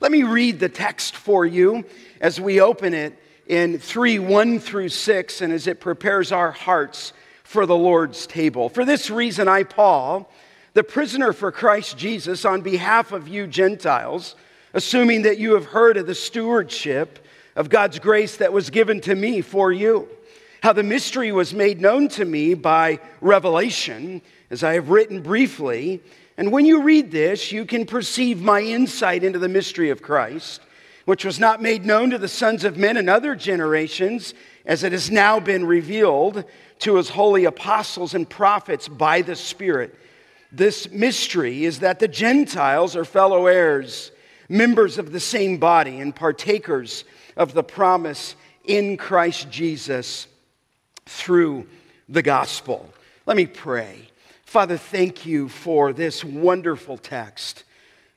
Let me read the text for you as we open it in 3 1 through 6 and as it prepares our hearts for the Lord's table. For this reason, I, Paul, the prisoner for Christ Jesus, on behalf of you Gentiles, assuming that you have heard of the stewardship of God's grace that was given to me for you, how the mystery was made known to me by revelation, as I have written briefly. And when you read this, you can perceive my insight into the mystery of Christ, which was not made known to the sons of men in other generations, as it has now been revealed to his holy apostles and prophets by the Spirit. This mystery is that the Gentiles are fellow heirs, members of the same body, and partakers of the promise in Christ Jesus through the gospel. Let me pray. Father, thank you for this wonderful text.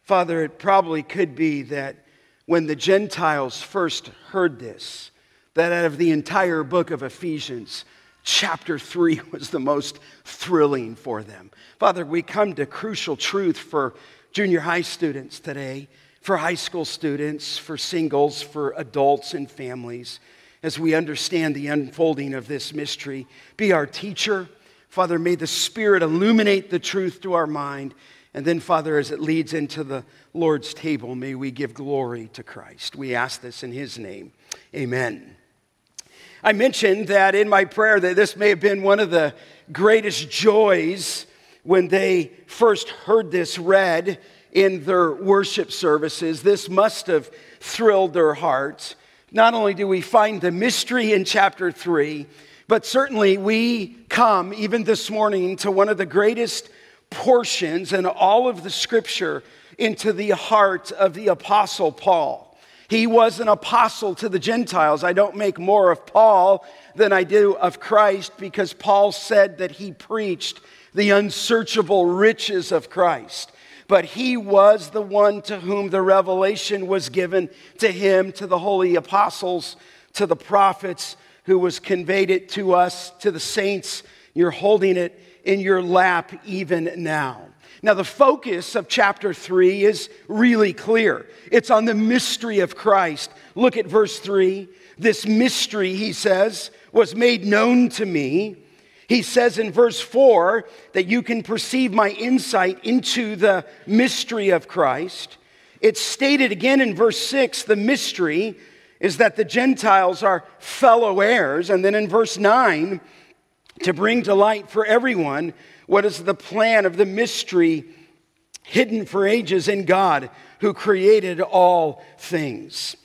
Father, it probably could be that when the Gentiles first heard this, that out of the entire book of Ephesians, chapter 3 was the most thrilling for them. Father, we come to crucial truth for junior high students today, for high school students, for singles, for adults and families, as we understand the unfolding of this mystery. Be our teacher. Father, may the Spirit illuminate the truth to our mind. And then, Father, as it leads into the Lord's table, may we give glory to Christ. We ask this in His name. Amen. I mentioned that in my prayer that this may have been one of the greatest joys when they first heard this read in their worship services. This must have thrilled their hearts. Not only do we find the mystery in chapter 3, but certainly we come even this morning to one of the greatest portions in all of the scripture into the heart of the apostle Paul. He was an apostle to the Gentiles. I don't make more of Paul than I do of Christ because Paul said that he preached the unsearchable riches of Christ. But he was the one to whom the revelation was given to him, to the holy apostles, to the prophets, who was conveyed it to us, to the saints. You're holding it in your lap even now. Now, the focus of chapter 3 is really clear. It's on the mystery of Christ. Look at verse 3. This mystery, he says, was made known to me. He says in verse 4 that you can perceive my insight into the mystery of Christ. It's stated again in verse 6 the mystery is that the Gentiles are fellow heirs. And then in verse 9, to bring to light for everyone what is the plan of the mystery hidden for ages in God who created all things?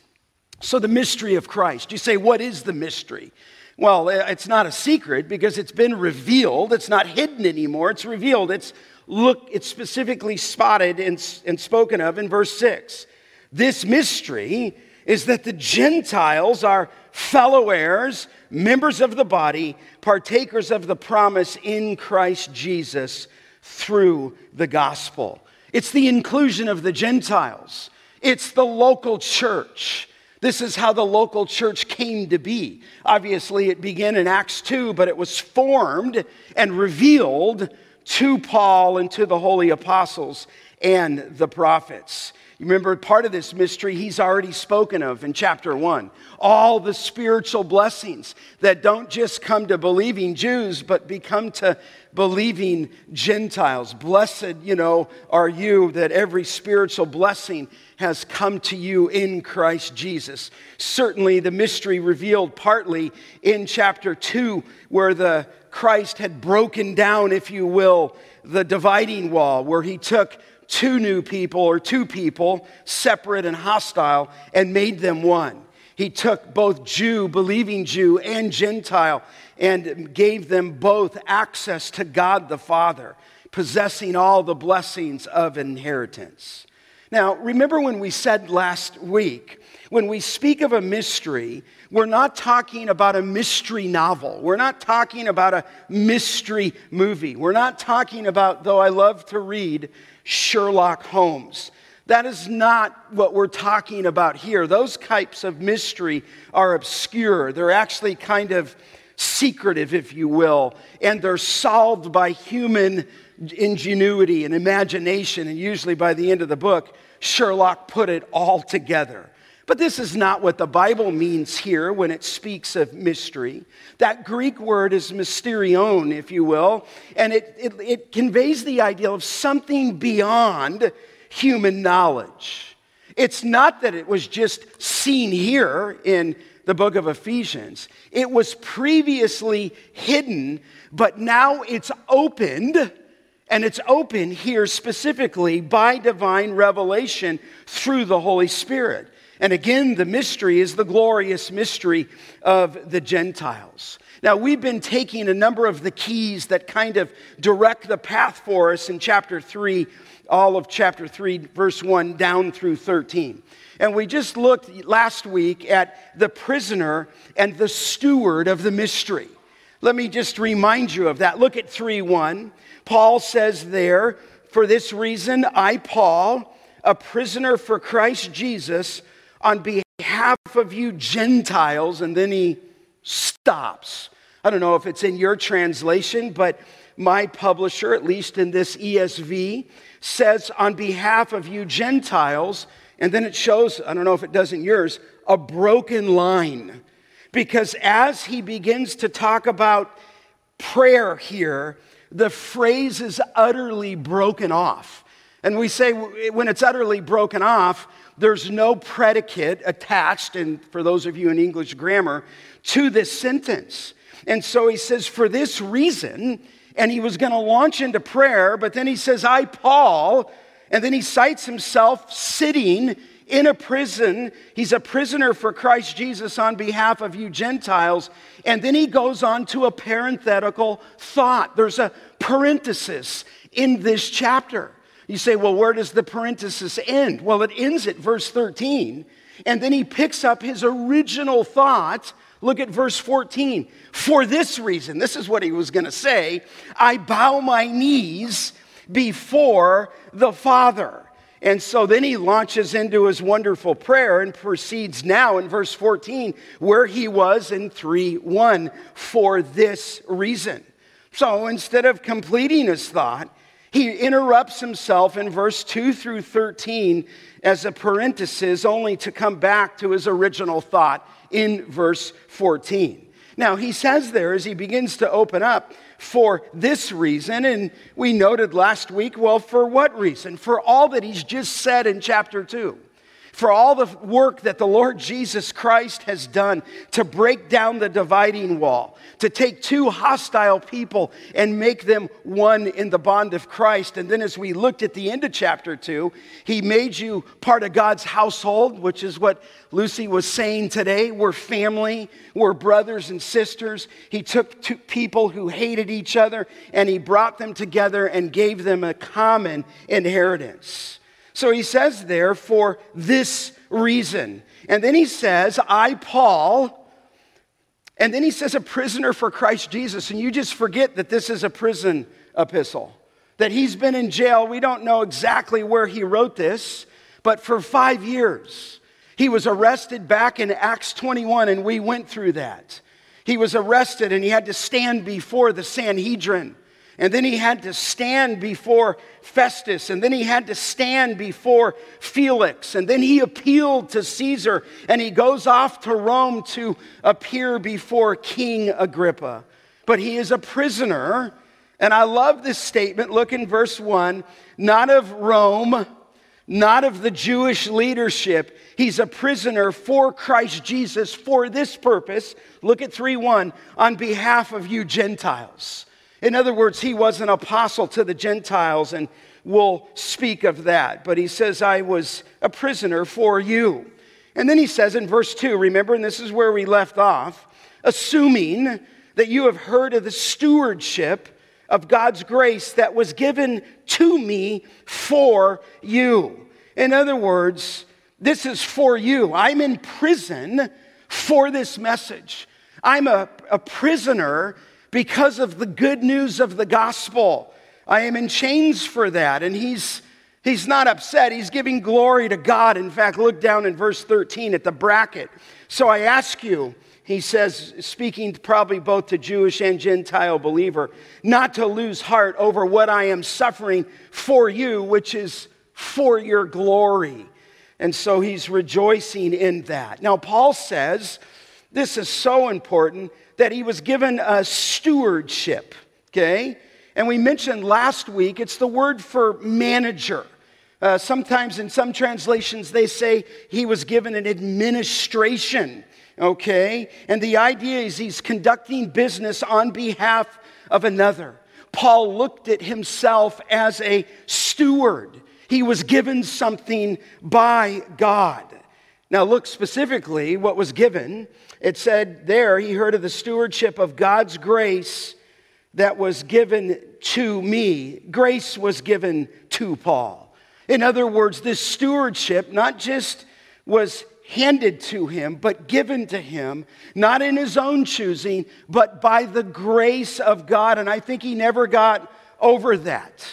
So, the mystery of Christ. You say, what is the mystery? Well, it's not a secret because it's been revealed. It's not hidden anymore. It's revealed. It's look, it's specifically spotted and, and spoken of in verse 6. This mystery is that the Gentiles are fellow heirs, members of the body, partakers of the promise in Christ Jesus through the gospel. It's the inclusion of the Gentiles, it's the local church. This is how the local church came to be. Obviously, it began in Acts 2, but it was formed and revealed to Paul and to the holy apostles and the prophets. Remember part of this mystery he's already spoken of in chapter one. All the spiritual blessings that don't just come to believing Jews, but become to believing Gentiles. Blessed, you know, are you that every spiritual blessing has come to you in Christ Jesus. Certainly the mystery revealed partly in chapter 2 where the Christ had broken down, if you will, the dividing wall, where he took two new people or two people, separate and hostile, and made them one. He took both Jew, believing Jew, and Gentile and gave them both access to God the Father, possessing all the blessings of inheritance. Now, remember when we said last week, when we speak of a mystery, we're not talking about a mystery novel. We're not talking about a mystery movie. We're not talking about, though I love to read, Sherlock Holmes. That is not what we're talking about here. Those types of mystery are obscure. They're actually kind of secretive, if you will, and they're solved by human ingenuity and imagination. And usually by the end of the book, Sherlock put it all together. But this is not what the Bible means here when it speaks of mystery. That Greek word is mysterion, if you will, and it, it, it, conveys the idea of something beyond human knowledge. It's not that it was just seen here in the book of Ephesians, it was previously hidden, but now it's opened. And it's open here specifically by divine revelation through the Holy Spirit. And again, the mystery is the glorious mystery of the Gentiles. Now, we've been taking a number of the keys that kind of direct the path for us in chapter 3, all of chapter 3, verse 1 down through 13. And we just looked last week at the prisoner and the steward of the mystery. Let me just remind you of that. Look at 3 1. Paul says there, For this reason, I, Paul, a prisoner for Christ Jesus, on behalf of you Gentiles, and then he stops. I don't know if it's in your translation, but my publisher, at least in this ESV, says, on behalf of you Gentiles, and then it shows, I don't know if it does in yours, a broken line. Because as he begins to talk about prayer here, the phrase is utterly broken off. And we say when it's utterly broken off, there's no predicate attached, and for those of you in English grammar, to this sentence. And so he says, for this reason, and he was going to launch into prayer, but then he says, I, Paul, and then he cites himself sitting in a prison. He's a prisoner for Christ Jesus on behalf of you Gentiles. And then he goes on to a parenthetical thought. There's a parenthesis in this chapter. You say, well, where does the parenthesis end? Well, it ends at verse 13. And then he picks up his original thought. Look at verse 14. For this reason, this is what he was going to say I bow my knees before the Father. And so then he launches into his wonderful prayer and proceeds now in verse 14, where he was in 3 1, for this reason. So instead of completing his thought, he interrupts himself in verse 2 through 13 as a parenthesis, only to come back to his original thought in verse 14. Now, he says there as he begins to open up, for this reason, and we noted last week, well, for what reason? For all that he's just said in chapter 2 for all the work that the Lord Jesus Christ has done to break down the dividing wall, to take two hostile people and make them one in the bond of Christ. And then, as we looked at the end of chapter two, He made you part of God's household, which is what Lucy was saying today. We're family, we're brothers and sisters. He took two people who hated each other and He brought them together and gave them a common inheritance. So he says there, for this reason. And then he says, I, Paul, and then he says, a prisoner for Christ Jesus. And you just forget that this is a prison epistle, that he's been in jail. We don't know exactly where he wrote this, but for five years. He was arrested back in Acts 21, and we went through that. He was arrested and he had to stand before the Sanhedrin. And then he had to stand before Festus, and then he had to stand before Felix, and then he appealed to Caesar, and he goes off to Rome to appear before King Agrippa. But he is a prisoner, and I love this statement. Look in verse 1 not of Rome, not of the Jewish leadership. He's a prisoner for Christ Jesus for this purpose. Look at 3 1 on behalf of you Gentiles. In other words, he was an apostle to the Gentiles, and we'll speak of that. But he says, I was a prisoner for you. And then he says in verse 2, remember, and this is where we left off, assuming that you have heard of the stewardship of God's grace that was given to me for you. In other words, this is for you. I'm in prison for this message. I'm a, a prisoner because of the good news of the gospel. I am in chains for that. And he's, he's not upset. He's giving glory to God. In fact, look down in verse 13 at the bracket. So I ask you, he says, speaking probably both to Jewish and Gentile believer, not to lose heart over what I am suffering for you, which is for your glory. And so he's rejoicing in that. Now, Paul says this is so important that he was given a stewardship, okay? And we mentioned last week, it's the word for manager. Uh, sometimes in some translations, they say he was given an administration, okay? And the idea is he's conducting business on behalf of another. Paul looked at himself as a steward. He was given something by God. Now, look specifically what was given. It said there, he heard of the stewardship of God's grace that was given to me. Grace was given to Paul. In other words, this stewardship not just was handed to him, but given to him, not in his own choosing, but by the grace of God. And I think he never got over that.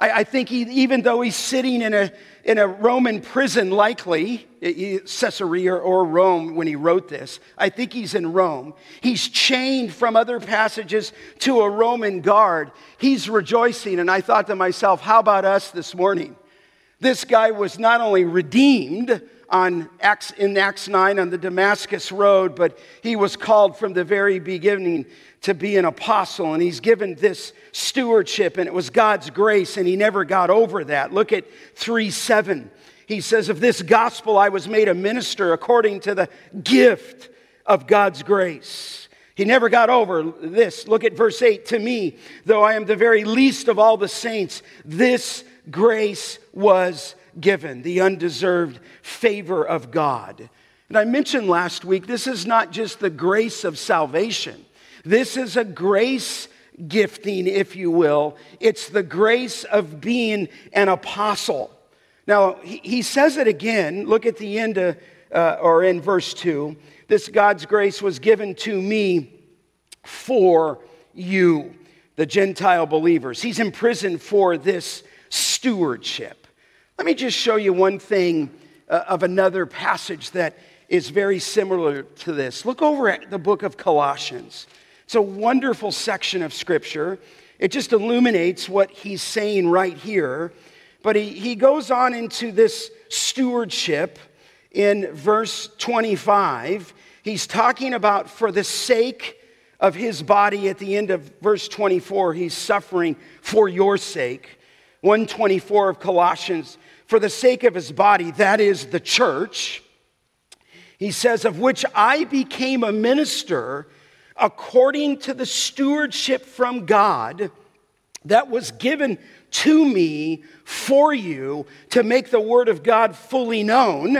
I, I think he, even though he's sitting in a, in a Roman prison, likely, Caesarea or Rome when he wrote this, I think he's in Rome. He's chained from other passages to a Roman guard. He's rejoicing. And I thought to myself, how about us this morning? This guy was not only redeemed, on Acts, in Acts 9 on the Damascus Road, but he was called from the very beginning to be an apostle, and he's given this stewardship, and it was God's grace, and he never got over that. Look at 3 7. He says, Of this gospel I was made a minister according to the gift of God's grace. He never got over this. Look at verse 8. To me, though I am the very least of all the saints, this grace was given, the undeserved favor of God. And I mentioned last week, this is not just the grace of salvation, this is a grace gifting, if you will. It's the grace of being an apostle. Now, he, says it again. Look at the end of, uh, or in verse 2. This God's grace was given to me for you, the Gentile believers. He's imprisoned for this stewardship. Let me just show you one thing uh, of another passage that is very similar to this. Look over at the book of Colossians. It's a wonderful section of scripture. It just illuminates what he's saying right here. But he, he goes on into this stewardship in verse 25. He's talking about for the sake of his body at the end of verse 24, he's suffering for your sake. 124 of Colossians for the sake of his body, that is the church, he says, of which I became a minister according to the stewardship from God that was given to me for you to make the word of God fully known.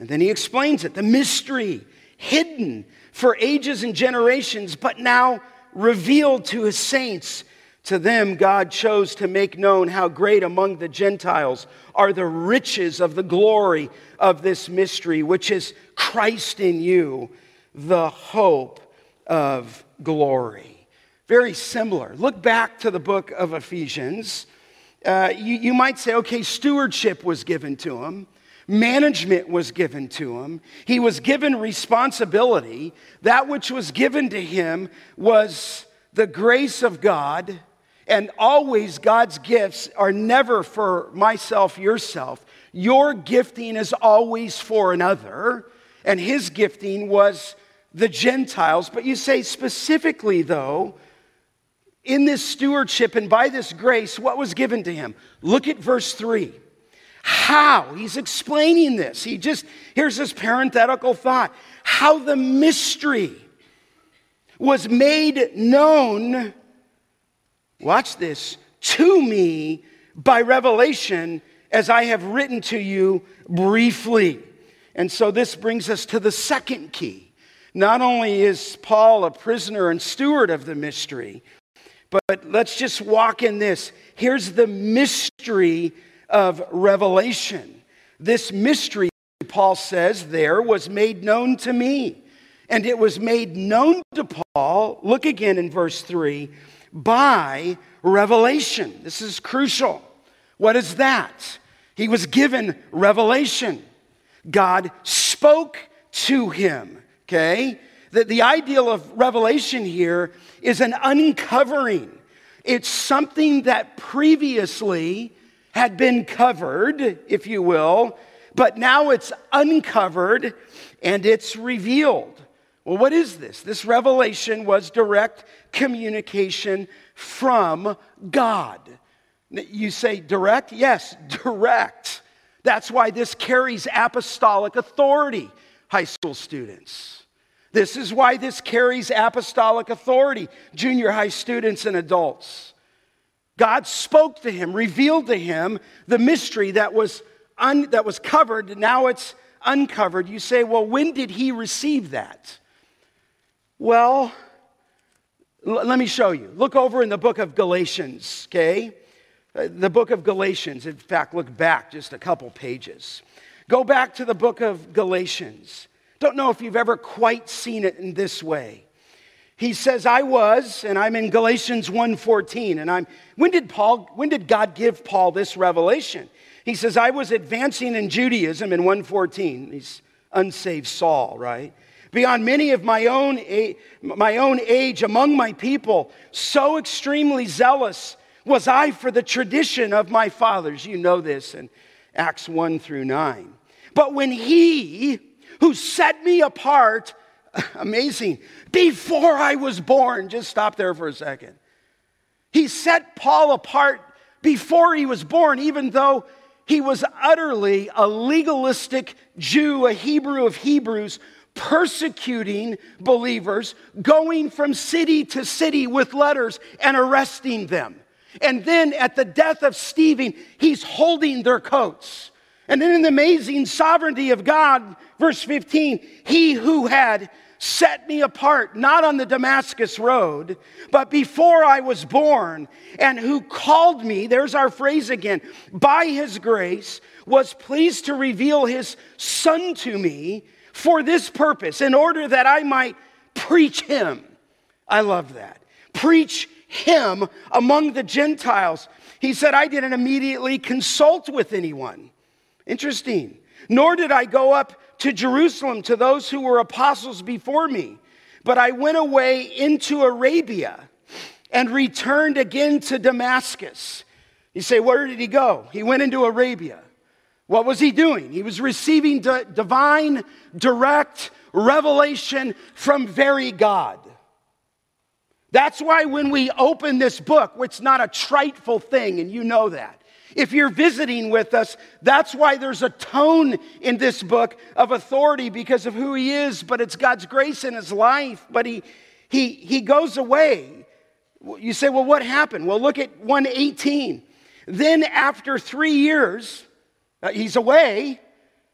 And then he explains it the mystery hidden for ages and generations, but now revealed to his saints. To them, God chose to make known how great among the Gentiles are the riches of the glory of this mystery, which is Christ in you, the hope of glory. Very similar. Look back to the book of Ephesians. Uh, you, you might say, okay, stewardship was given to him. Management was given to him. He was given responsibility. That which was given to him was the grace of God and always, God's gifts are never for myself, yourself. Your gifting is always for another, and his gifting was the Gentiles. But you say specifically, though, in this stewardship and by this grace, what was given to him? Look at verse 3. How? He's explaining this. He just, here's this parenthetical thought how the mystery was made known watch this, to me by revelation as I have written to you briefly. And so this brings us to the second key. Not only is Paul a prisoner and steward of the mystery, but let's just walk in this. Here's the mystery of revelation. This mystery, Paul says there, was made known to me. And it was made known to Paul, look again in verse 3 by revelation. This is crucial. What is that? He was given revelation. God spoke to him, okay? The, the ideal of revelation here is an uncovering. It's something that previously had been covered, if you will, but now it's uncovered and it's revealed. Well, what is this? This revelation was direct communication from God. You say direct? Yes, direct. That's why this carries apostolic authority, high school students. This is why this carries apostolic authority, junior high students and adults. God spoke to him, revealed to him the mystery that was, un, that was covered, now it's uncovered. You say, well, when did he receive that? Well, l- let me show you. Look over in the book of Galatians, okay? Uh, the book of Galatians. In fact, look back just a couple pages. Go back to the book of Galatians. Don't know if you've ever quite seen it in this way. He says, I was, and I'm in Galatians 1:14. And I'm when did Paul, when did God give Paul this revelation? He says, I was advancing in Judaism in 114. He's unsaved Saul, right? Beyond many of my own, my own age among my people, so extremely zealous was I for the tradition of my fathers. You know this in Acts 1 through 9. But when he who set me apart, amazing, before I was born, just stop there for a second. He set Paul apart before he was born, even though he was utterly a legalistic Jew, a Hebrew of Hebrews, persecuting believers, going from city to city with letters and arresting them. And then at the death of Stephen, he's holding their coats. And then in the amazing sovereignty of God, verse 15, he who had set me apart, not on the Damascus road, but before I was born, and who called me, there's our phrase again, by his grace, was pleased to reveal his son to me for this purpose, in order that I might preach him. I love that. Preach him among the Gentiles. He said, I didn't immediately consult with anyone. Interesting. Nor did I go up to Jerusalem to those who were apostles before me, but I went away into Arabia and returned again to Damascus. You say, where did he go? He went into Arabia. What was he doing? He was receiving divine, direct revelation from very God. That's why when we open this book, it's not a triteful thing, and you know that. If you're visiting with us, that's why there's a tone in this book of authority because of who he is, but it's God's grace in his life. But he, he, he goes away. You say, well, what happened? Well, look at 118. Then, after three years, uh, he's away,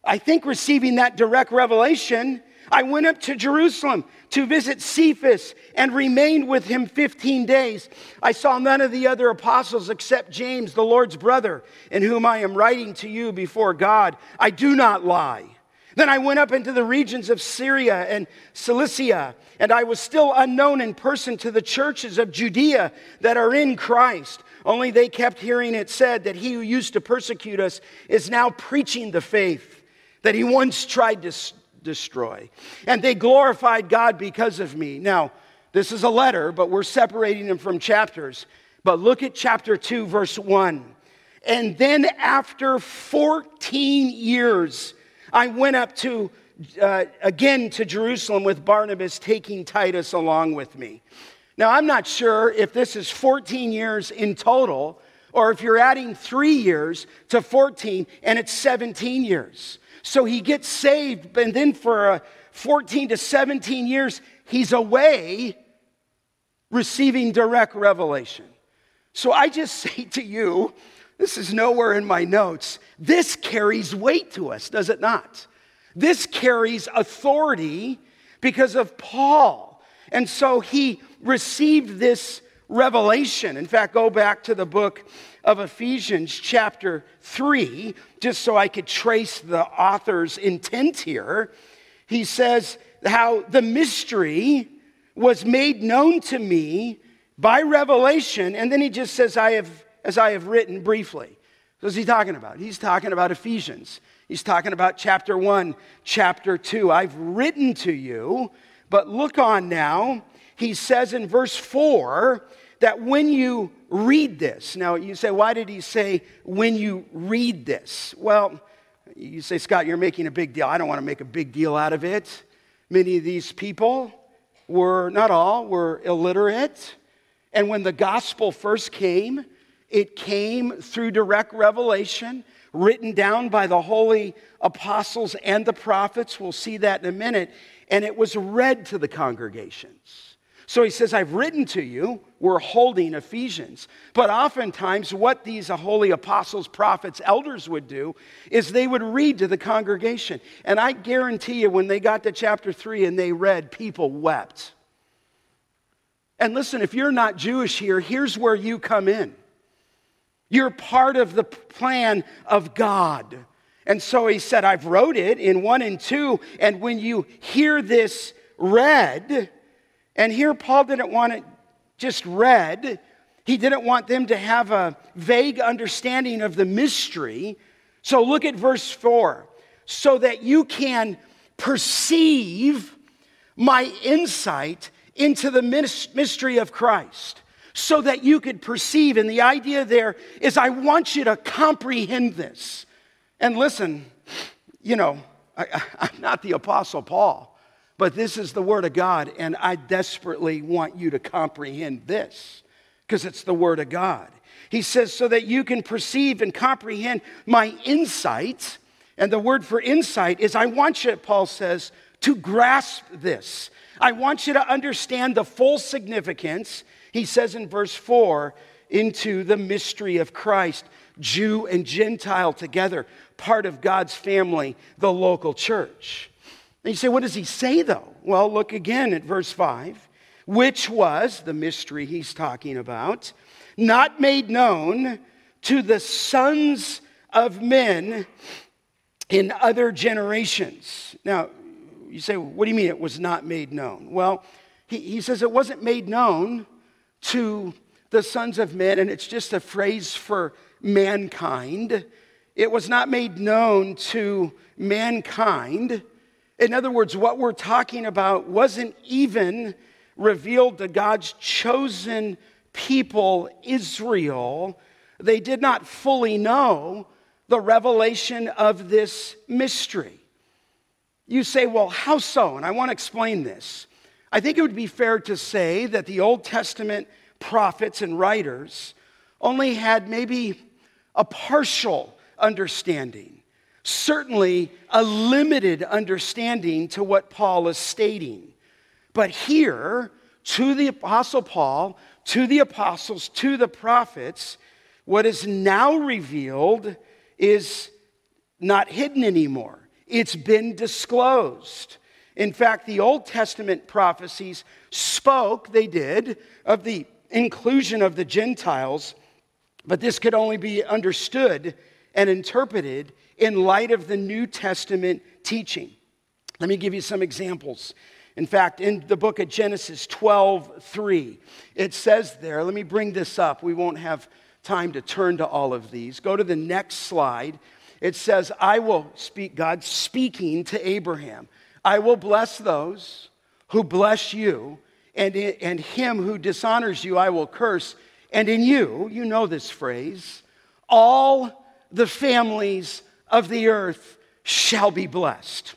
I think receiving that direct revelation. I went up to Jerusalem to visit Cephas and remained with him 15 days. I saw none of the other apostles except James, the Lord's brother, in whom I am writing to you before God. I do not lie. Then I went up into the regions of Syria and Cilicia, and I was still unknown in person to the churches of Judea that are in Christ. Only they kept hearing it said that he who used to persecute us is now preaching the faith that he once tried to destroy. And they glorified God because of me. Now, this is a letter, but we're separating them from chapters. But look at chapter 2, verse 1. And then after 14 years, I went up to uh, again to Jerusalem with Barnabas, taking Titus along with me. Now, I'm not sure if this is 14 years in total or if you're adding three years to 14 and it's 17 years. So he gets saved, and then for uh, 14 to 17 years, he's away receiving direct revelation. So I just say to you, this is nowhere in my notes, this carries weight to us, does it not? This carries authority because of Paul. And so he received this revelation. In fact, go back to the book of Ephesians, chapter 3, just so I could trace the author's intent here. He says how the mystery was made known to me by revelation, and then he just says, I have, as I have written briefly. What's he talking about? He's talking about Ephesians. He's talking about chapter 1, chapter 2. I've written to you, but look on now. He says in verse 4 that when you read this, now you say, why did he say when you read this? Well, you say, Scott, you're making a big deal. I don't want to make a big deal out of it. Many of these people were, not all, were illiterate. And when the gospel first came, it came through direct revelation, written down by the holy apostles and the prophets. We'll see that in a minute. And it was read to the congregations. So he says, I've written to you. We're holding Ephesians. But oftentimes, what these holy apostles, prophets, elders would do is they would read to the congregation. And I guarantee you, when they got to chapter three and they read, people wept. And listen, if you're not Jewish here, here's where you come in. You're part of the plan of God. And so he said, I've wrote it in one and two. And when you hear this read, and here, Paul didn't want it just read, he didn't want them to have a vague understanding of the mystery. So look at verse 4 so that you can perceive my insight into the mystery of Christ. So that you could perceive. And the idea there is I want you to comprehend this. And listen, you know, I, am not the Apostle Paul. But this is the Word of God, and I desperately want you to comprehend this because it's the Word of God. He says, so that you can perceive and comprehend my insight. And the word for insight is I want you, Paul says, to grasp this. I want you to understand the full significance, he says in verse 4, into the mystery of Christ, Jew and Gentile together, part of God's family, the local church. And you say, what does he say though? Well, look again at verse 5, which was the mystery he's talking about, not made known to the sons of men in other generations. Now, you say, what do you mean it was not made known? Well, he, he says it wasn't made known to the sons of men, and it's just a phrase for mankind. It was not made known to mankind in other words, what we're talking about wasn't even revealed to God's chosen people, Israel. They did not fully know the revelation of this mystery. You say, well, how so? And I want to explain this. I think it would be fair to say that the Old Testament prophets and writers only had maybe a partial understanding certainly a limited understanding to what Paul is stating. But here, to the Apostle Paul, to the apostles, to the prophets, what is now revealed is not hidden anymore. It's been disclosed. In fact, the Old Testament prophecies spoke, they did, of the inclusion of the Gentiles, but this could only be understood and interpreted in light of the New Testament teaching. Let me give you some examples. In fact, in the book of Genesis 12 3, it says there, let me bring this up. We won't have time to turn to all of these. Go to the next slide. It says, I will speak, God speaking to Abraham. I will bless those who bless you, and, and him who dishonors you I will curse. And in you, you know this phrase, all the families of the earth shall be blessed.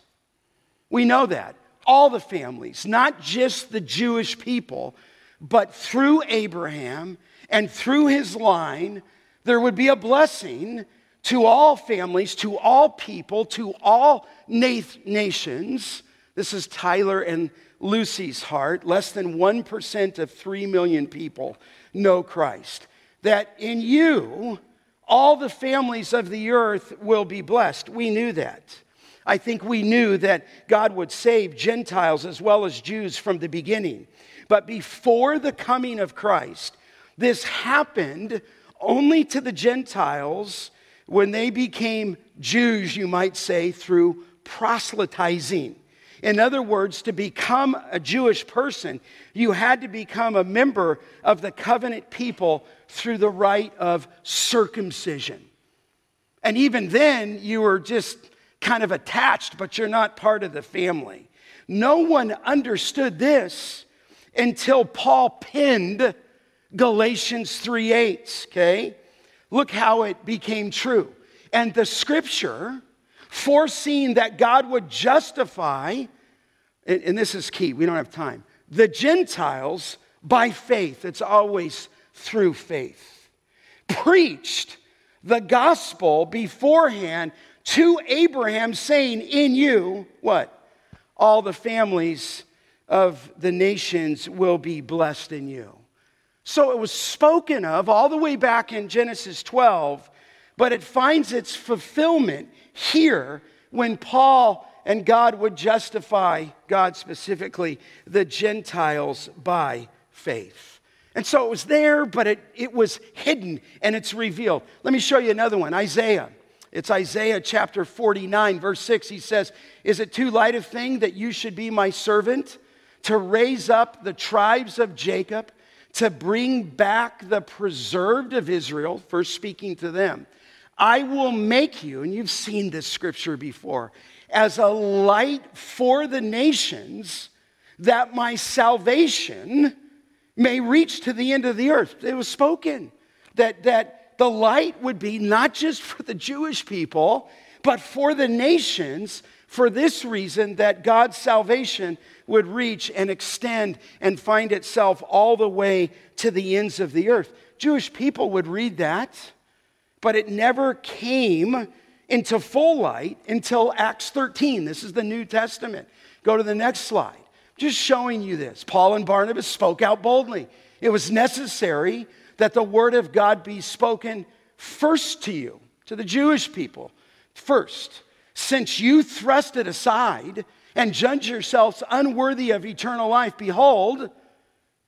We know that. All the families, not just the Jewish people, but through Abraham and through his line, there would be a blessing to all families, to all people, to all nations. This is Tyler and Lucy's heart. Less than 1% of 3 million people know Christ. That in you, all the families of the earth will be blessed. We knew that. I think we knew that God would save Gentiles as well as Jews from the beginning. But before the coming of Christ, this happened only to the Gentiles when they became Jews, you might say, through proselytizing. In other words, to become a Jewish person, you had to become a member of the covenant people through the rite of circumcision. And even then, you were just kind of attached, but you're not part of the family. No one understood this until Paul penned Galatians 3 8, okay? Look how it became true. And the scripture, foreseeing that God would justify, and this is key, we don't have time, the Gentiles by faith. It's always through faith. Preached the gospel beforehand to Abraham, saying, In you, what? All the families of the nations will be blessed in you. So it was spoken of all the way back in Genesis 12, but it finds its fulfillment here when Paul and God would justify, God specifically, the Gentiles by faith. And so it was there, but it, it was hidden and it's revealed. Let me show you another one Isaiah. It's Isaiah chapter 49, verse 6. He says, Is it too light a thing that you should be my servant to raise up the tribes of Jacob, to bring back the preserved of Israel? First speaking to them. I will make you, and you've seen this scripture before, as a light for the nations, that my salvation may reach to the end of the earth. It was spoken that, that the light would be not just for the Jewish people, but for the nations, for this reason that God's salvation would reach and extend and find itself all the way to the ends of the earth. Jewish people would read that, but it never came into full light until Acts 13. This is the New Testament. Go to the next slide. Just showing you this. Paul and Barnabas spoke out boldly. It was necessary that the word of God be spoken first to you, to the Jewish people. First, since you thrust it aside and judge yourselves unworthy of eternal life, behold,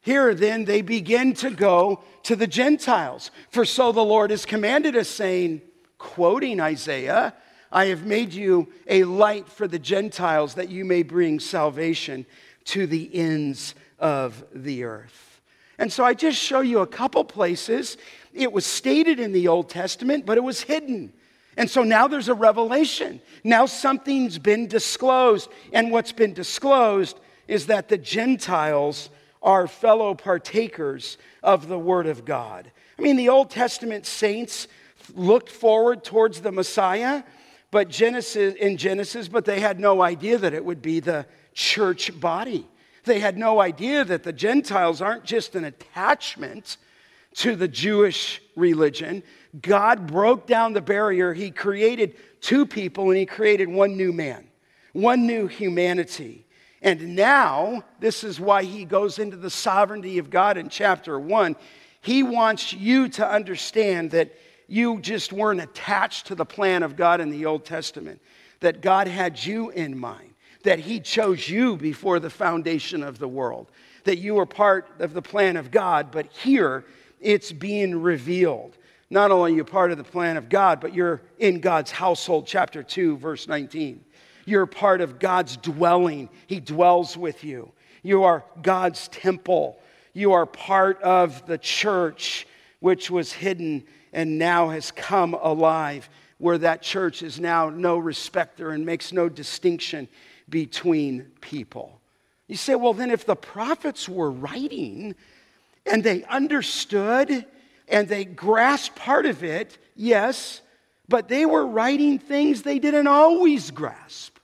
here then they begin to go to the Gentiles. For so the Lord has commanded us, saying, quoting Isaiah, I have made you a light for the Gentiles that you may bring salvation to the ends of the earth. And so I just show you a couple places. It was stated in the Old Testament, but it was hidden. And so now there's a revelation. Now something's been disclosed. And what's been disclosed is that the Gentiles are fellow partakers of the Word of God. I mean, the Old Testament saints looked forward towards the Messiah, but Genesis in Genesis, but they had no idea that it would be the church body. They had no idea that the Gentiles aren't just an attachment to the Jewish religion. God broke down the barrier. He created two people and He created one new man, one new humanity. And now, this is why He goes into the sovereignty of God in chapter one. He wants you to understand that you just weren't attached to the plan of God in the Old Testament, that God had you in mind that He chose you before the foundation of the world, that you were part of the plan of God, but here it's being revealed. Not only are you part of the plan of God, but you're in God's household, chapter 2, verse 19. You're part of God's dwelling, He dwells with you. You are God's temple. You are part of the church, which was hidden and now has come alive, where that church is now no respecter and makes no distinction between people. You say, well, then if the prophets were writing and they understood and they grasped part of it, yes, but they were writing things they didn't always grasp.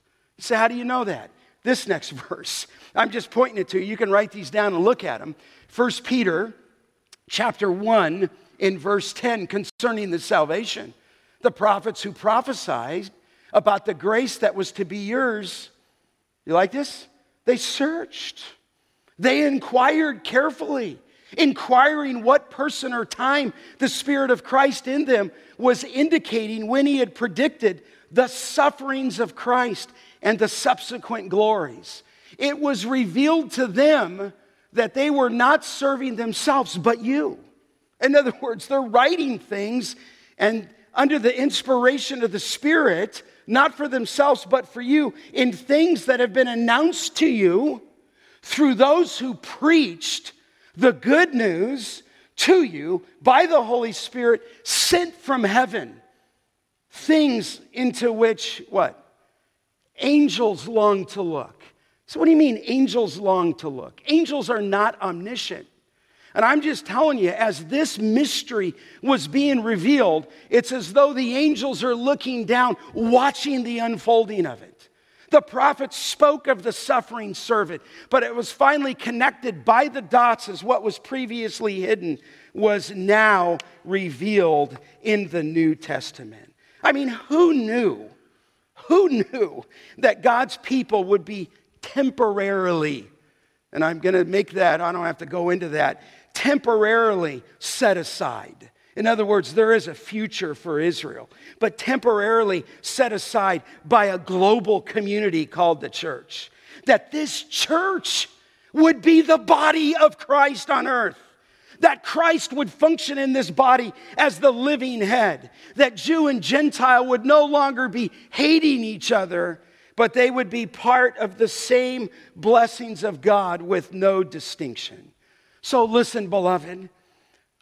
Say, how do you know that? This next verse. I'm just pointing it to you. You can write these down and look at them. 1 Peter chapter 1 in verse 10 concerning the salvation. The prophets who prophesied about the grace that was to be yours you like this? They searched. They inquired carefully, inquiring what person or time the Spirit of Christ in them was indicating when he had predicted the sufferings of Christ and the subsequent glories. It was revealed to them that they were not serving themselves, but you. In other words, they're writing things and under the inspiration of the Spirit, not for themselves, but for you, in things that have been announced to you through those who preached the good news to you by the Holy Spirit sent from heaven. Things into which, what? Angels long to look. So, what do you mean angels long to look? Angels are not omniscient. And I'm just telling you, as this mystery was being revealed, it's as though the angels are looking down, watching the unfolding of it. The prophet spoke of the suffering servant, but it was finally connected by the dots as what was previously hidden was now revealed in the New Testament. I mean, who knew? Who knew that God's people would be temporarily, and I'm going to make that, I don't have to go into that, temporarily set aside. In other words, there is a future for Israel, but temporarily set aside by a global community called the church. That this church would be the body of Christ on earth. That Christ would function in this body as the living head. That Jew and Gentile would no longer be hating each other, but they would be part of the same blessings of God with no distinction. So, listen, beloved,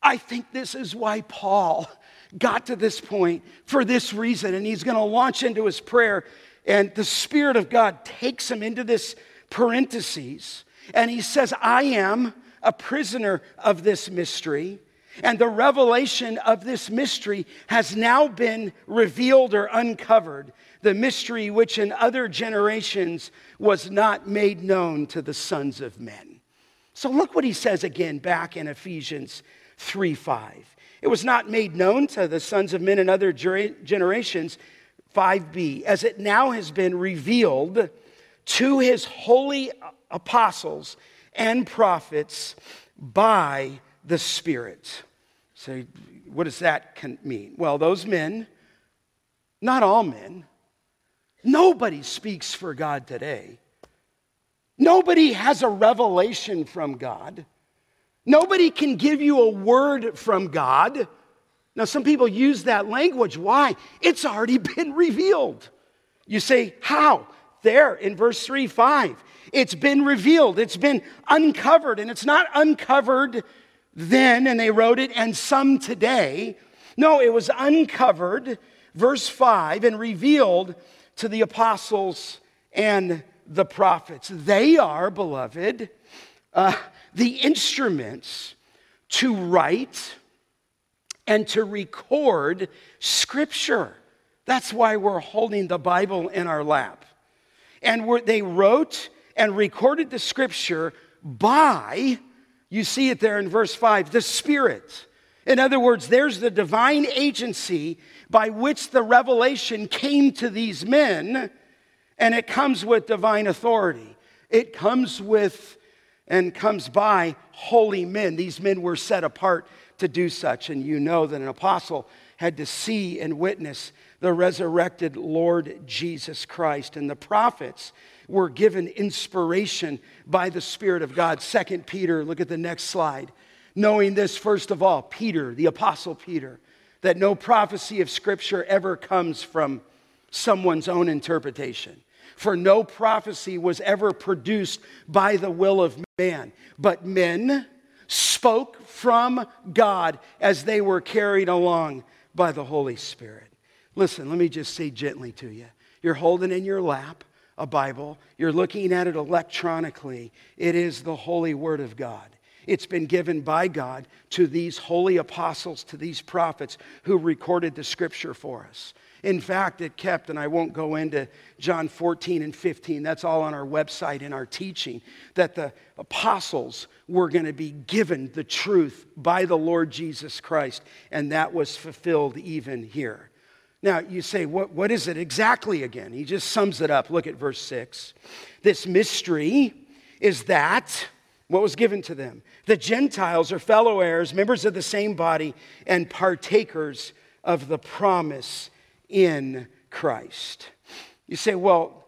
I think this is why Paul got to this point for this reason. And he's going to launch into his prayer, and the Spirit of God takes him into this parentheses, and he says, I am a prisoner of this mystery. And the revelation of this mystery has now been revealed or uncovered, the mystery which in other generations was not made known to the sons of men. So look what he says again back in Ephesians 3 5. It was not made known to the sons of men in other generations, 5b, as it now has been revealed to his holy apostles and prophets by the Spirit. So, what does that mean? Well, those men, not all men, nobody speaks for God today. Nobody has a revelation from God. Nobody can give you a word from God. Now, some people use that language. Why? It's already been revealed. You say, How? There in verse 3 5. It's been revealed, it's been uncovered, and it's not uncovered then, and they wrote it, and some today. No, it was uncovered, verse 5, and revealed to the apostles and the prophets. They are, beloved, uh, the instruments to write and to record Scripture. That's why we're holding the Bible in our lap. And they wrote and recorded the Scripture by, you see it there in verse 5, the Spirit. In other words, there's the divine agency by which the revelation came to these men, and it comes with divine authority. It comes with and comes by holy men. These men were set apart to do such. And you know that an apostle had to see and witness the resurrected Lord Jesus Christ. And the prophets were given inspiration by the Spirit of God. Second Peter, look at the next slide. Knowing this, first of all, Peter, the apostle Peter, that no prophecy of Scripture ever comes from someone's own interpretation. For no prophecy was ever produced by the will of man, but men spoke from God as they were carried along by the Holy Spirit. Listen, let me just say gently to you. You're holding in your lap a Bible, you're looking at it electronically. It is the holy Word of God. It's been given by God to these holy apostles, to these prophets who recorded the scripture for us. In fact, it kept, and I won't go into John 14 and 15, that's all on our website in our teaching, that the apostles were going to be given the truth by the Lord Jesus Christ, and that was fulfilled even here. Now, you say, what, what is it exactly again? He just sums it up. Look at verse 6. This mystery is that what was given to them? The Gentiles are fellow heirs, members of the same body, and partakers of the promise in Christ. You say, well,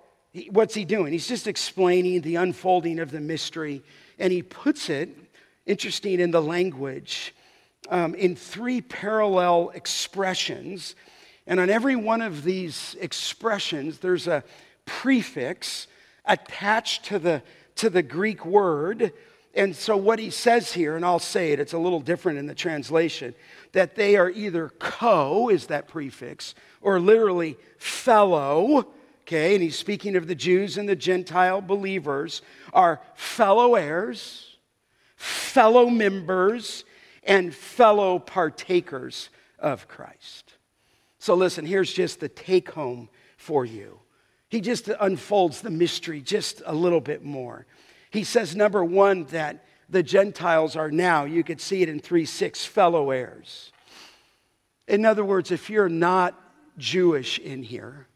what's he doing? He's just explaining the unfolding of the mystery, and he puts it, interesting in the language, um, in three parallel expressions. And on every one of these expressions, there's a prefix attached to the, to the Greek word. And so, what he says here, and I'll say it, it's a little different in the translation, that they are either co, is that prefix, or literally fellow, okay, and he's speaking of the Jews and the Gentile believers, are fellow heirs, fellow members, and fellow partakers of Christ. So, listen, here's just the take home for you. He just unfolds the mystery just a little bit more. He says, number one, that the Gentiles are now, you could see it in 3 6, fellow heirs. In other words, if you're not Jewish in here,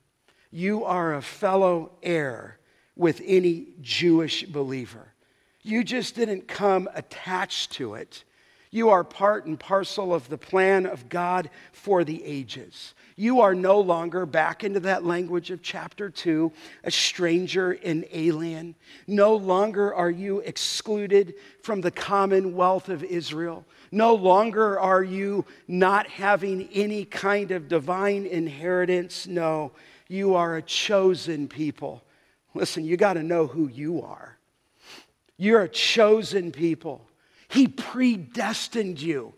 you are a fellow heir with any Jewish believer. You just didn't come attached to it. You are part and parcel of the plan of God for the ages. You are no longer, back into that language of chapter 2, a stranger and alien. No longer are you excluded from the commonwealth of Israel. No longer are you not having any kind of divine inheritance. No, you are a chosen people. Listen, you got to know who you are. You're a chosen people. He predestined you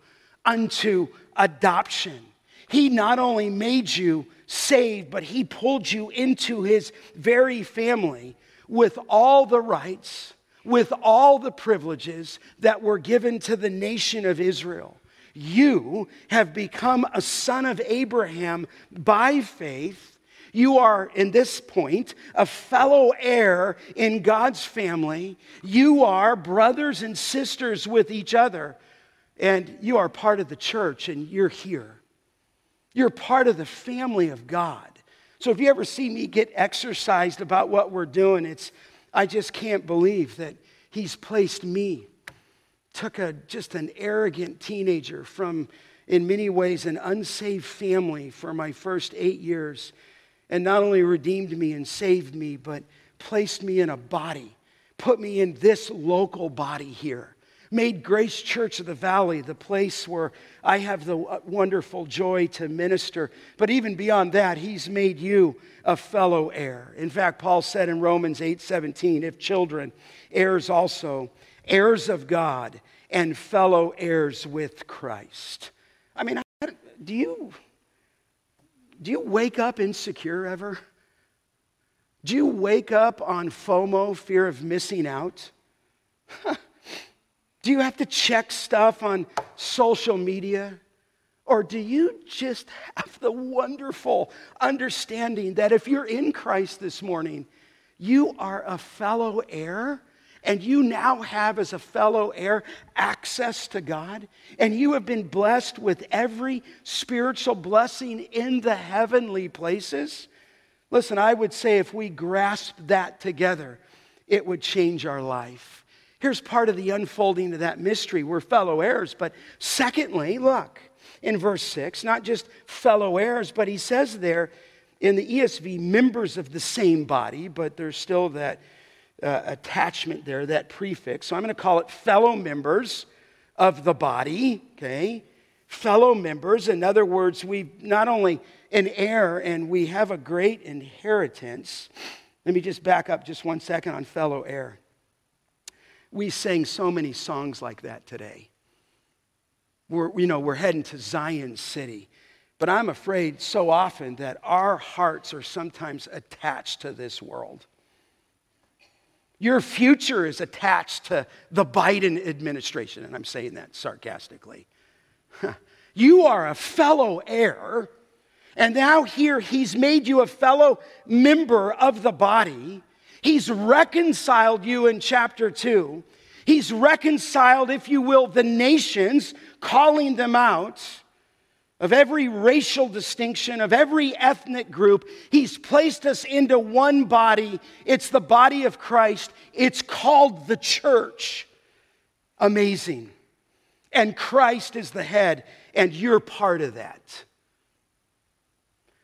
unto adoption. He not only made you saved, but He pulled you into His very family with all the rights, with all the privileges that were given to the nation of Israel. You have become a son of Abraham by faith. You are, in this point, a fellow heir in God's family. You are brothers and sisters with each other. And you are part of the church, and you're here. You're part of the family of God. So if you ever see me get exercised about what we're doing, it's I just can't believe that he's placed me. Took a just an arrogant teenager from in many ways an unsaved family for my first 8 years and not only redeemed me and saved me, but placed me in a body, put me in this local body here made Grace Church of the Valley the place where I have the wonderful joy to minister. But even beyond that, He's made you a fellow heir. In fact, Paul said in Romans 8 17, if children, heirs also, heirs of God, and fellow heirs with Christ. I mean, do you, do you wake up insecure ever? Do you wake up on FOMO, fear of missing out? Do you have to check stuff on social media? Or do you just have the wonderful understanding that if you're in Christ this morning, you are a fellow heir? And you now have, as a fellow heir, access to God. And you have been blessed with every spiritual blessing in the heavenly places. Listen, I would say if we grasp that together, it would change our life. Here's part of the unfolding of that mystery. We're fellow heirs. But secondly, look in verse 6, not just fellow heirs, but he says there in the ESV, members of the same body, but there's still that uh, attachment there, that prefix. So I'm going to call it fellow members of the body, okay? Fellow members. In other words, we not only an heir and we have a great inheritance. Let me just back up just one second on fellow heir. We sang so many songs like that today. We're, you know, we're heading to Zion City. But I'm afraid so often that our hearts are sometimes attached to this world. Your future is attached to the Biden administration, and I'm saying that sarcastically. You are a fellow heir, and now here he's made you a fellow member of the body. He's reconciled you in chapter 2. He's reconciled, if you will, the nations, calling them out of every racial distinction, of every ethnic group. He's placed us into one body. It's the body of Christ. It's called the church. Amazing. And Christ is the head, and you're part of that.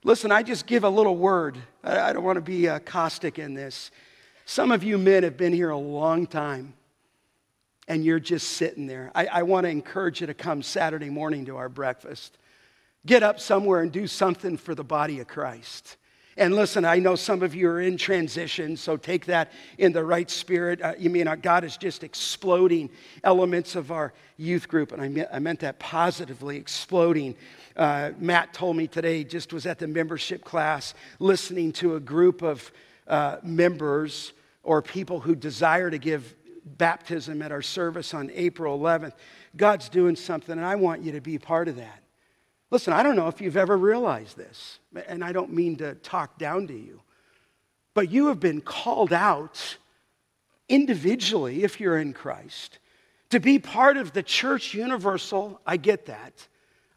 Listen, I just give a little word. I don't want to be uh, caustic in this. Some of you men have been here a long time and you're just sitting there. I, I want to encourage you to come Saturday morning to our breakfast. Get up somewhere and do something for the body of Christ. And listen, I know some of you are in transition, so take that in the right spirit. Uh, you mean uh, God is just exploding elements of our youth group, and I, me- I meant that positively, exploding. Uh, Matt told me today, just was at the membership class, listening to a group of uh, members or people who desire to give baptism at our service on April 11th. God's doing something, and I want you to be part of that. Listen, I don't know if you've ever realized this, and I don't mean to talk down to you, but you have been called out individually, if you're in Christ, to be part of the church universal. I get that.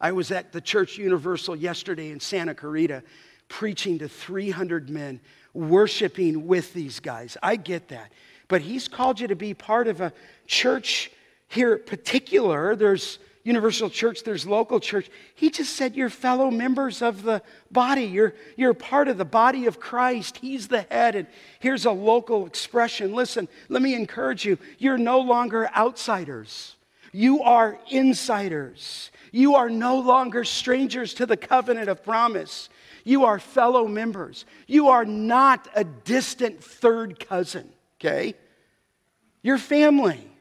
I was at the church universal yesterday in Santa Clarita preaching to 300 men, worshiping with these guys. I get that. But he's called you to be part of a church here, particular. There's Universal Church, there's local church. He just said you're fellow members of the body. You're, you're part of the body of Christ. He's the head. And here's a local expression. Listen, let me encourage you. You're no longer outsiders, you are insiders. You are no longer strangers to the covenant of promise. You are fellow members. You are not a distant third cousin, okay? You're family.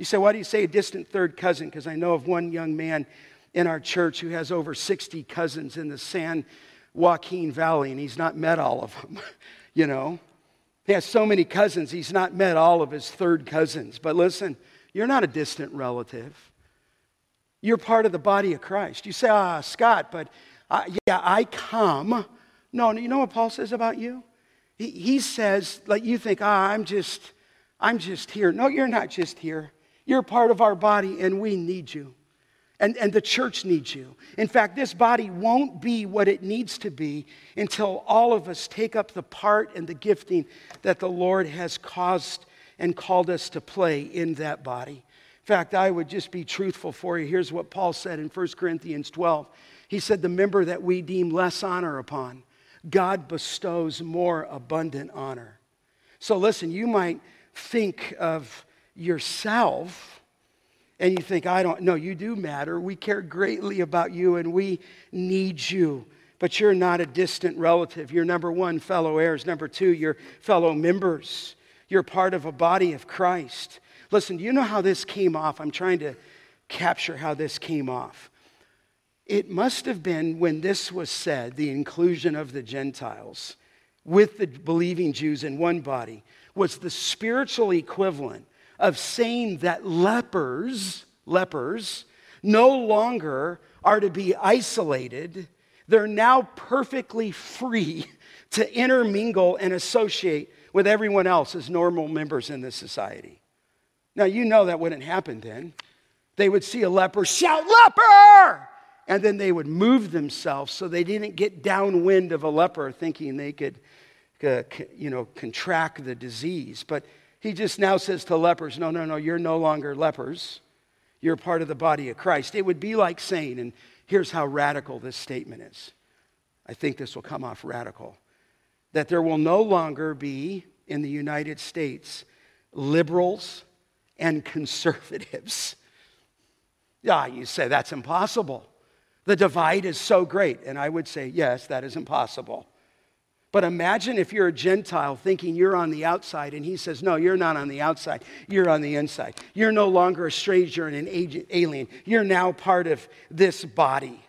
You say, why do you say a distant third cousin? Because I know of one young man in our church who has over 60 cousins in the San Joaquin Valley, and he's not met all of them, you know? He has so many cousins, he's not met all of his third cousins. But listen, you're not a distant relative. You're part of the body of Christ. You say, ah, Scott, but uh, yeah, I come. No, you know what Paul says about you? He, he says, like you think, ah, I'm just, I'm just here. No, you're not just here. You're part of our body, and we need you. And, and the church needs you. In fact, this body won't be what it needs to be until all of us take up the part and the gifting that the Lord has caused and called us to play in that body. In fact, I would just be truthful for you. Here's what Paul said in 1 Corinthians 12. He said, The member that we deem less honor upon, God bestows more abundant honor. So listen, you might think of yourself and you think, I don't, no, you do matter. We care greatly about you and we need you. But you're not a distant relative. You're number one, fellow heirs. Number two, you're fellow members. You're part of a body of Christ. Listen, do you know how this came off? I'm trying to capture how this came off. It must have been when this was said, the inclusion of the Gentiles with the believing Jews in one body was the spiritual equivalent of saying that lepers, lepers, no longer are to be isolated. They're now perfectly free to intermingle and associate with everyone else as normal members in this society. Now, you know that wouldn't happen then. They would see a leper, shout, leper! And then they would move themselves so they didn't get downwind of a leper thinking they could, uh, you know, contract the disease. But he just now says to lepers, no, no, no, you're no longer lepers. You're part of the body of Christ. It would be like saying, and here's how radical this statement is. I think this will come off radical that there will no longer be in the United States liberals and conservatives. Yeah, you say that's impossible. The divide is so great. And I would say, yes, that is impossible. But imagine if you're a Gentile thinking you're on the outside, and he says, No, you're not on the outside, you're on the inside. You're no longer a stranger and an alien. You're now part of this body.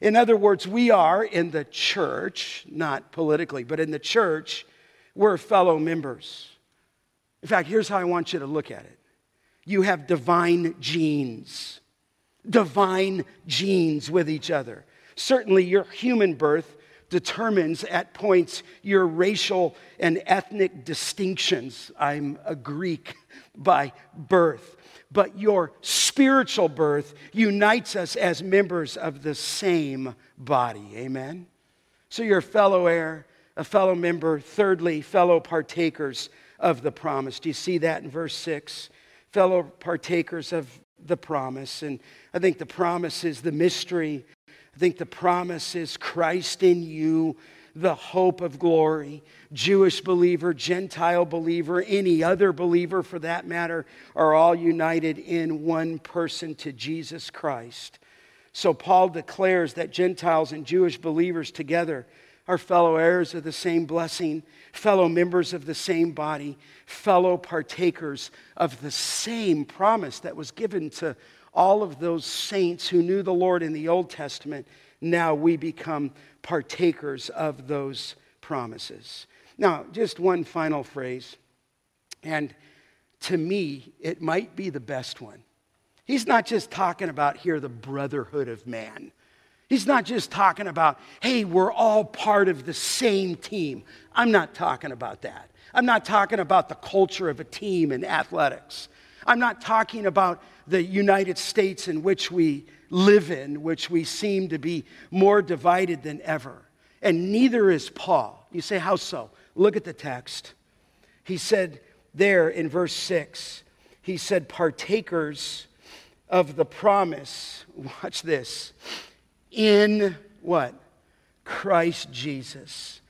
In other words, we are in the church, not politically, but in the church, we're fellow members. In fact, here's how I want you to look at it you have divine genes, divine genes with each other. Certainly, your human birth determines at points your racial and ethnic distinctions. I'm a Greek by birth. But your spiritual birth unites us as members of the same body. Amen? So you're a fellow heir, a fellow member. Thirdly, fellow partakers of the promise. Do you see that in verse 6? Fellow partakers of the promise. And I think the promise is the mystery think the promise is Christ in you, the hope of glory. Jewish believer, Gentile believer, any other believer for that matter, are all united in one person to Jesus Christ. So Paul declares that Gentiles and Jewish believers together are fellow heirs of the same blessing, fellow members of the same body, fellow partakers of the same promise that was given to all of those saints who knew the Lord in the Old Testament, now we become partakers of those promises. Now, just one final phrase. And to me, it might be the best one. He's not just talking about here the brotherhood of man. He's not just talking about, hey, we're all part of the same team. I'm not talking about that. I'm not talking about the culture of a team in athletics. I'm not talking about the United States in which we live in, which we seem to be more divided than ever. And neither is Paul. You say, how so? Look at the text. He said there in verse 6, he said, partakers of the promise, watch this, in what? Christ Jesus.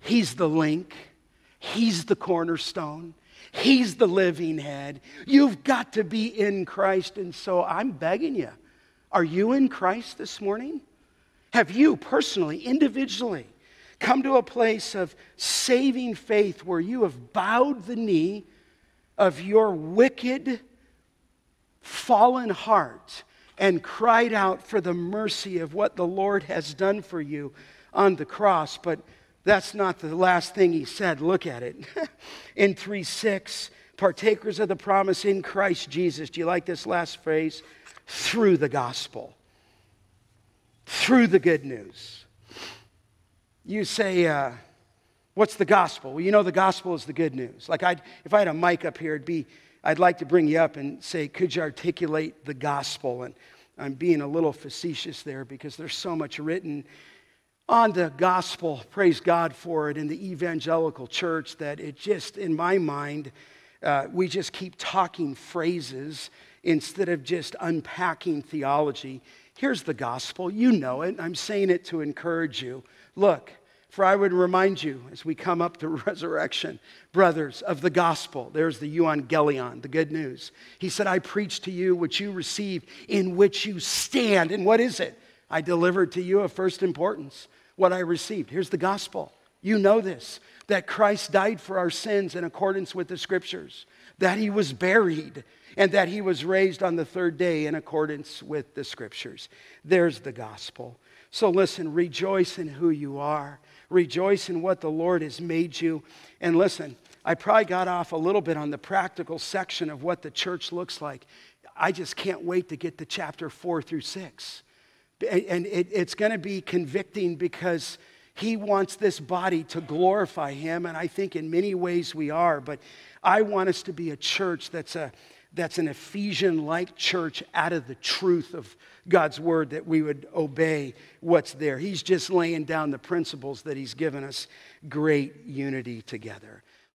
He's the link, He's the cornerstone. He's the living head. You've got to be in Christ. And so I'm begging you are you in Christ this morning? Have you personally, individually, come to a place of saving faith where you have bowed the knee of your wicked, fallen heart and cried out for the mercy of what the Lord has done for you on the cross? But that's not the last thing he said. Look at it. in 3 6, partakers of the promise in Christ Jesus. Do you like this last phrase? Through the gospel. Through the good news. You say, uh, What's the gospel? Well, you know the gospel is the good news. Like I'd, if I had a mic up here, it'd be, I'd like to bring you up and say, could you articulate the gospel? And I'm being a little facetious there because there's so much written on the gospel, praise God for it, in the evangelical church that it just, in my mind, uh, we just keep talking phrases instead of just unpacking theology. Here's the gospel. You know it. I'm saying it to encourage you. Look, for I would remind you as we come up to resurrection, brothers, of the gospel. There's the euangelion, the good news. He said, I preach to you what you received, in which you stand. And what is it? I delivered to you of first importance what I received. Here's the gospel. You know this that Christ died for our sins in accordance with the scriptures, that he was buried, and that he was raised on the third day in accordance with the scriptures. There's the gospel. So listen, rejoice in who you are, rejoice in what the Lord has made you. And listen, I probably got off a little bit on the practical section of what the church looks like. I just can't wait to get to chapter four through six. And it, it's going to be convicting because he wants this body to glorify him. And I think in many ways we are. But I want us to be a church that's, a, that's an Ephesian like church out of the truth of God's word, that we would obey what's there. He's just laying down the principles that he's given us great unity together.